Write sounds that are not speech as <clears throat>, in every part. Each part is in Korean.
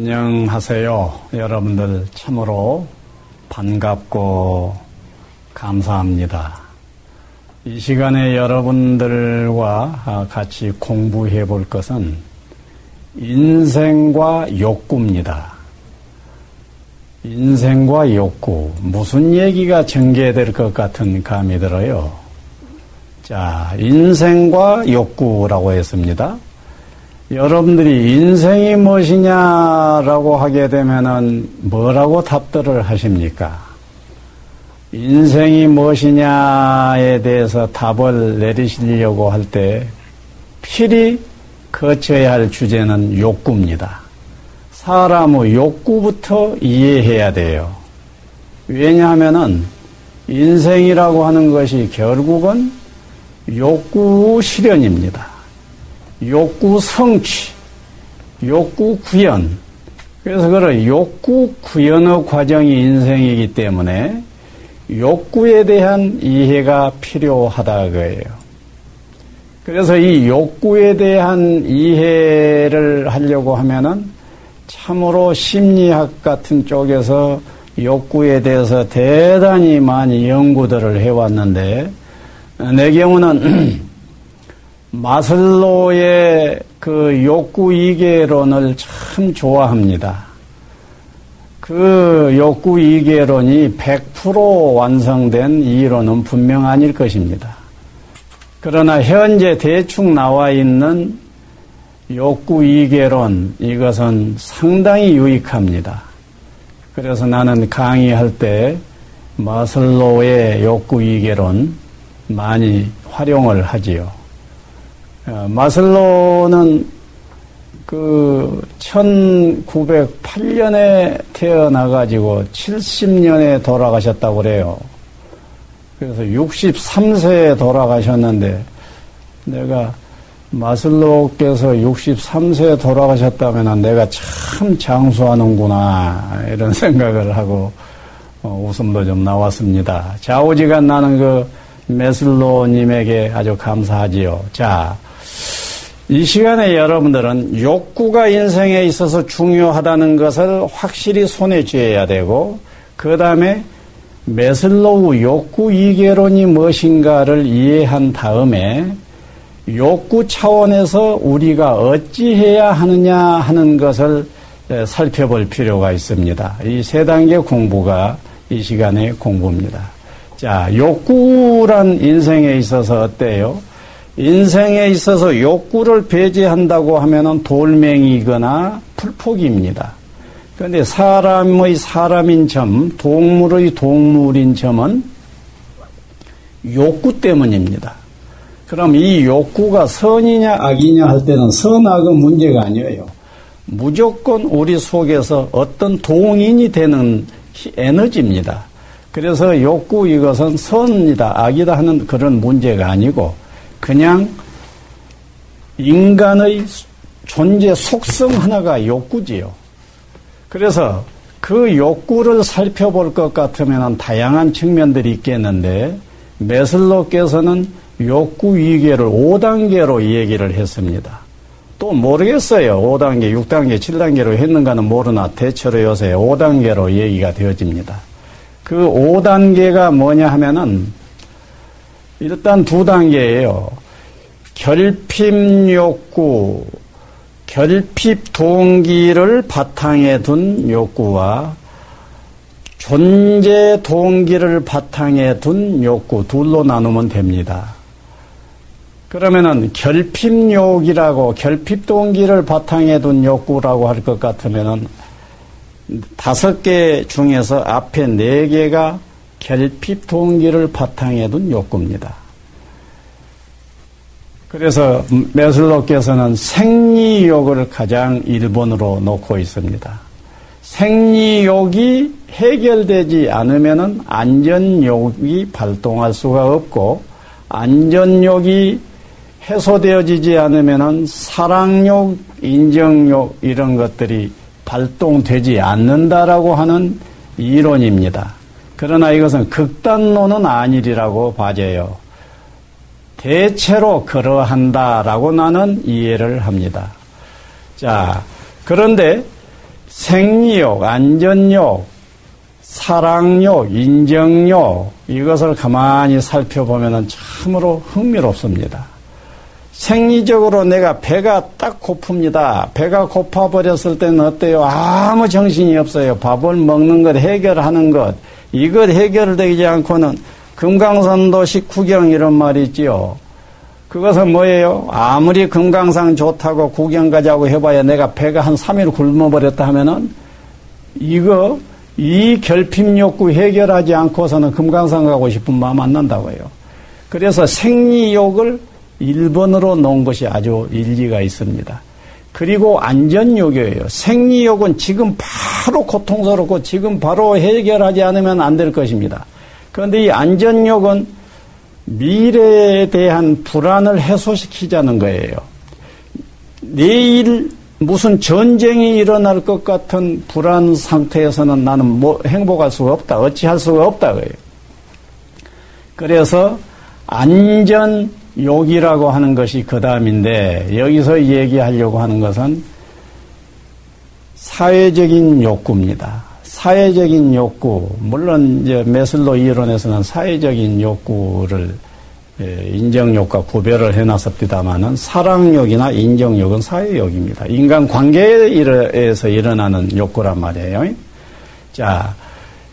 안녕하세요. 여러분들 참으로 반갑고 감사합니다. 이 시간에 여러분들과 같이 공부해 볼 것은 인생과 욕구입니다. 인생과 욕구. 무슨 얘기가 전개될 것 같은 감이 들어요. 자, 인생과 욕구라고 했습니다. 여러분들이 인생이 무엇이냐라고 하게 되면은 뭐라고 답들을 하십니까? 인생이 무엇이냐에 대해서 답을 내리시려고 할 때 필히 거쳐야 할 주제는 욕구입니다. 사람의 욕구부터 이해해야 돼요. 왜냐하면은 인생이라고 하는 것이 결국은 욕구 실현입니다. 욕구 성취, 욕구 구현. 그래서 그런 욕구 구현의 과정이 인생이기 때문에 욕구에 대한 이해가 필요하다 그예요. 그래서 이 욕구에 대한 이해를 하려고 하면은 참으로 심리학 같은 쪽에서 욕구에 대해서 대단히 많이 연구들을 해왔는데 내 경우는 <clears throat> 마슬로의 그 욕구 이계론을 참 좋아합니다. 그 욕구 이계론이 100% 완성된 이론은 분명 아닐 것입니다. 그러나 현재 대충 나와 있는 욕구 이계론 이것은 상당히 유익합니다. 그래서 나는 강의할 때 마슬로의 욕구 이계론 많이 활용을 하지요. 어, 마슬로는 그 1908년에 태어나가지고 70년에 돌아가셨다고 그래요. 그래서 63세에 돌아가셨는데 내가 마슬로께서 63세에 돌아가셨다면 내가 참 장수하는구나 이런 <laughs> 생각을 하고 어, 웃음도 좀 나왔습니다. 좌우지간 나는 그 매슬로님에게 아주 감사하지요. 자, 이 시간에 여러분들은 욕구가 인생에 있어서 중요하다는 것을 확실히 손에 쥐어야 되고, 그 다음에 매슬로우 욕구 위계론이 무엇인가를 이해한 다음에 욕구 차원에서 우리가 어찌해야 하느냐 하는 것을 살펴볼 필요가 있습니다. 이 세 단계 공부가 이 시간의 공부입니다. 자, 욕구란 인생에 있어서 어때요? 인생에 있어서 욕구를 배제한다고 하면은 돌멩이거나 풀포기입니다. 그런데 사람의 사람인 점, 동물의 동물인 점은 욕구 때문입니다. 그럼 이 욕구가 선이냐 악이냐 할 때는 선악의 문제가 아니에요. 무조건 우리 속에서 어떤 동인이 되는 에너지입니다. 그래서 욕구 이것은 선이다 악이다 하는 그런 문제가 아니고 그냥 인간의 존재 속성 하나가 욕구지요. 그래서 그 욕구를 살펴볼 것 같으면 다양한 측면들이 있겠는데 메슬로께서는 욕구 위계를 5단계로 얘기를 했습니다. 또 모르겠어요. 5단계, 6단계, 7단계로 했는가는 모르나 대체로 요새 5단계로 얘기가 되어집니다. 그 5단계가 뭐냐 하면은 일단 두 단계예요. 결핍 욕구, 결핍 동기를 바탕에 둔 욕구와 존재 동기를 바탕에 둔 욕구 둘로 나누면 됩니다. 그러면은 결핍욕이라고 결핍 동기를 바탕에 둔 욕구라고 할 것 같으면은 다섯 개 중에서 앞에 네 개가 결핍 동기를 바탕에 둔 욕구입니다. 그래서 메슬로께서는 생리욕을 가장 1번으로 놓고 있습니다. 생리욕이 해결되지 않으면 안전욕이 발동할 수가 없고 안전욕이 해소되어지지 않으면 사랑욕, 인정욕 이런 것들이 발동되지 않는다라고 하는 이론입니다. 그러나 이것은 극단론은 아니리라고 봐져요. 대체로 그러한다라고 나는 이해를 합니다. 자, 그런데 생리욕, 안전욕, 사랑욕, 인정욕 이것을 가만히 살펴보면 참으로 흥미롭습니다. 생리적으로 내가 배가 딱 고픕니다. 배가 고파버렸을 때는 어때요? 아무 정신이 없어요. 밥을 먹는 것, 해결하는 것. 이것 해결되지 않고는 금강산도 식구경 이런 말이 있지요. 그것은 뭐예요? 아무리 금강산 좋다고 구경 가자고 해봐야 내가 배가 한 3일 굶어버렸다 하면은 이거 이 결핍 욕구 해결하지 않고서는 금강산 가고 싶은 마음 안 난다고요. 그래서 생리욕을 1번으로 놓은 것이 아주 일리가 있습니다. 그리고 안전욕이에요. 생리욕은 지금 바로 고통스럽고 지금 바로 해결하지 않으면 안 될 것입니다. 그런데 이 안전욕은 미래에 대한 불안을 해소시키자는 거예요. 내일 무슨 전쟁이 일어날 것 같은 불안 상태에서는 나는 뭐 행복할 수가 없다. 어찌할 수가 없다. 그래요. 그래서 안전 욕이라고 하는 것이 그 다음인데 여기서 얘기하려고 하는 것은 사회적인 욕구입니다. 사회적인 욕구, 물론 이제 메슬로 이론에서는 사회적인 욕구를 예, 인정욕과 구별을 해놨습니다만은 사랑욕이나 인정욕은 사회욕입니다. 인간 관계에서 일어나는 욕구란 말이에요. 자,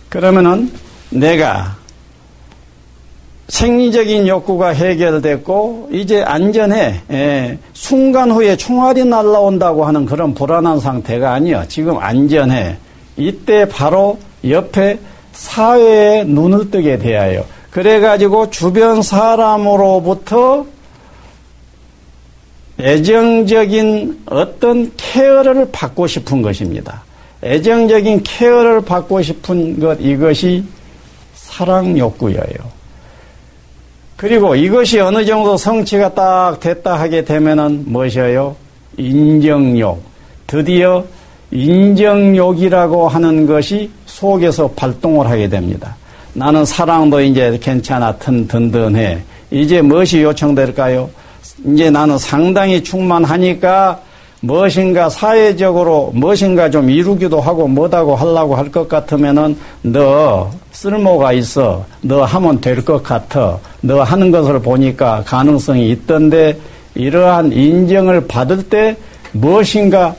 그러면은 내가 생리적인 욕구가 해결됐고 이제 안전해 예, 순간 후에 총알이 날라온다고 하는 그런 불안한 상태가 아니야. 지금 안전해. 이때 바로 옆에 사회에 눈을 뜨게 되어요. 그래가지고 주변 사람으로부터 애정적인 어떤 케어를 받고 싶은 것입니다. 애정적인 케어를 받고 싶은 것, 이것이 사랑 욕구예요. 그리고 이것이 어느 정도 성취가 딱 됐다 하게 되면은 무엇이에요? 인정욕. 드디어 인정욕이라고 하는 것이 속에서 발동을 하게 됩니다. 나는 사랑도 이제 괜찮아, 튼, 든든해. 이제 무엇이 요청될까요? 이제 나는 상당히 충만하니까 무엇인가 사회적으로 무엇인가 좀 이루기도 하고 뭐다고 하려고 할 것 같으면은 너 쓸모가 있어. 너 하면 될 것 같아. 너 하는 것을 보니까 가능성이 있던데 이러한 인정을 받을 때 무엇인가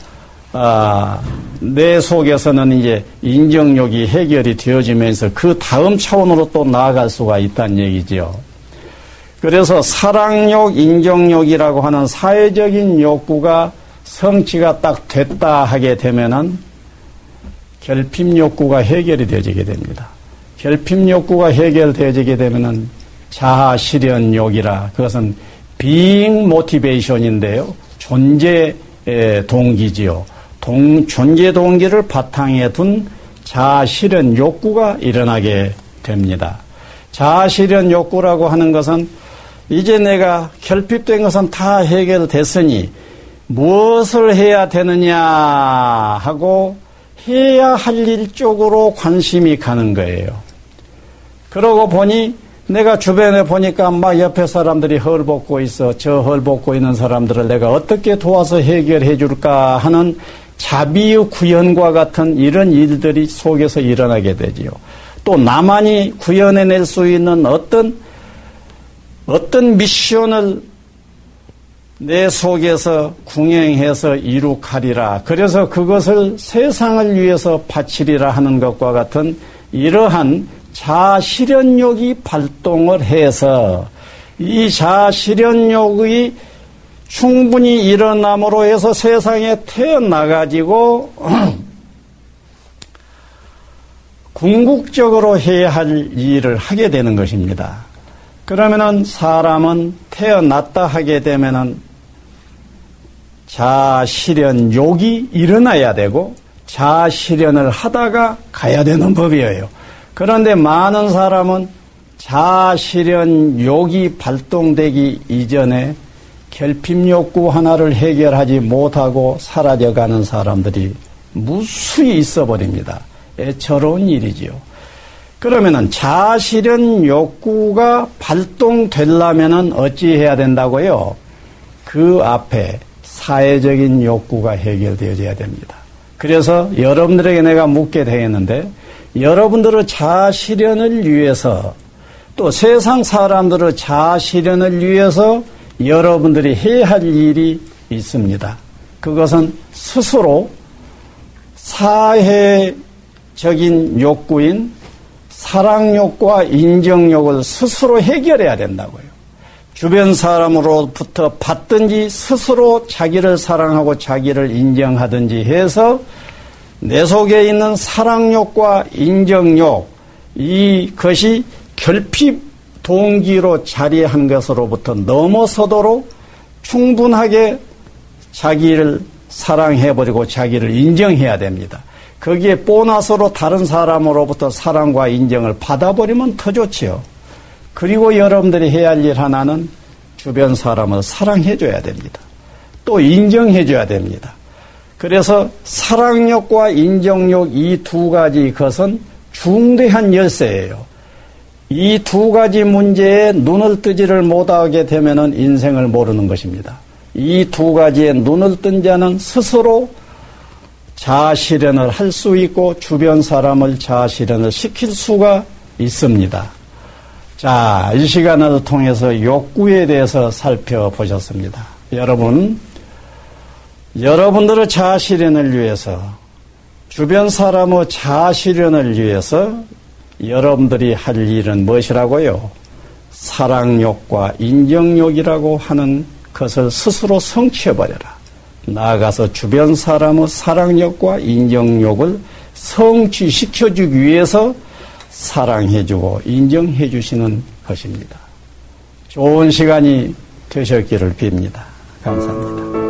아, 내 속에서는 이제 인정욕이 해결이 되어지면서 그 다음 차원으로 또 나아갈 수가 있다는 얘기죠. 그래서 사랑욕, 인정욕이라고 하는 사회적인 욕구가 성취가 딱 됐다 하게 되면은 결핍 욕구가 해결이 되어지게 됩니다. 결핍 욕구가 해결되어지게 되면은 자아 실현욕이라 그것은 being motivation인데요. 존재 동기지요. 동, 존재 동기를 바탕에 둔 자아 실현 욕구가 일어나게 됩니다. 자아 실현 욕구라고 하는 것은 이제 내가 결핍된 것은 다 해결됐으니 무엇을 해야 되느냐 하고 해야 할 일 쪽으로 관심이 가는 거예요. 그러고 보니 내가 주변에 보니까 막 옆에 사람들이 헐벗고 있어. 저 헐벗고 있는 사람들을 내가 어떻게 도와서 해결해 줄까 하는 자비의 구현과 같은 이런 일들이 속에서 일어나게 되지요. 또 나만이 구현해낼 수 있는 어떤 어떤 미션을 내 속에서 궁행해서 이룩하리라. 그래서 그것을 세상을 위해서 바치리라 하는 것과 같은 이러한 자실현욕이 발동을 해서 이 자실현욕의 충분히 일어남으로 해서 세상에 태어나가지고 <clears throat> 궁극적으로 해야 할 일을 하게 되는 것입니다. 그러면은 사람은 태어났다 하게 되면은 자실현 욕이 일어나야 되고 자실현을 하다가 가야 되는 법이에요. 그런데 많은 사람은 자실현 욕이 발동되기 이전에 결핍 욕구 하나를 해결하지 못하고 사라져가는 사람들이 무수히 있어 버립니다. 애처로운 일이지요. 그러면은 자실현 욕구가 발동되려면은 어찌 해야 된다고요? 그 앞에 사회적인 욕구가 해결되어져야 됩니다. 그래서 여러분들에게 내가 묻게 되겠는데 여러분들의 자아 실현을 위해서 또 세상 사람들의 자아 실현을 위해서 여러분들이 해야 할 일이 있습니다. 그것은 스스로 사회적인 욕구인 사랑욕과 인정욕을 스스로 해결해야 된다고요. 주변 사람으로부터 받든지 스스로 자기를 사랑하고 자기를 인정하든지 해서 내 속에 있는 사랑욕과 인정욕 이것이 결핍 동기로 자리한 것으로부터 넘어서도록 충분하게 자기를 사랑해버리고 자기를 인정해야 됩니다. 거기에 보너스로 다른 사람으로부터 사랑과 인정을 받아버리면 더 좋지요. 그리고 여러분들이 해야 할 일 하나는 주변 사람을 사랑해줘야 됩니다. 또 인정해줘야 됩니다. 그래서 사랑력과 인정력 이두 가지 것은 중대한 열쇠예요. 이 두 가지 문제에 눈을 뜨지를 못하게 되면 인생을 모르는 것입니다. 이 두 가지에 눈을 뜬 자는 스스로 자아실현을 할 수 있고 주변 사람을 자아실현을 시킬 수가 있습니다. 자, 이 시간을 통해서 욕구에 대해서 살펴보셨습니다. 여러분, 여러분들의 자아실현을 위해서 주변 사람의 자아실현을 위해서 여러분들이 할 일은 무엇이라고요? 사랑욕과 인정욕이라고 하는 것을 스스로 성취해버려라. 나아가서 주변 사람의 사랑욕과 인정욕을 성취시켜주기 위해서 사랑해주고 인정해 주시는 것입니다. 좋은 시간이 되셨기를 빕니다. 감사합니다.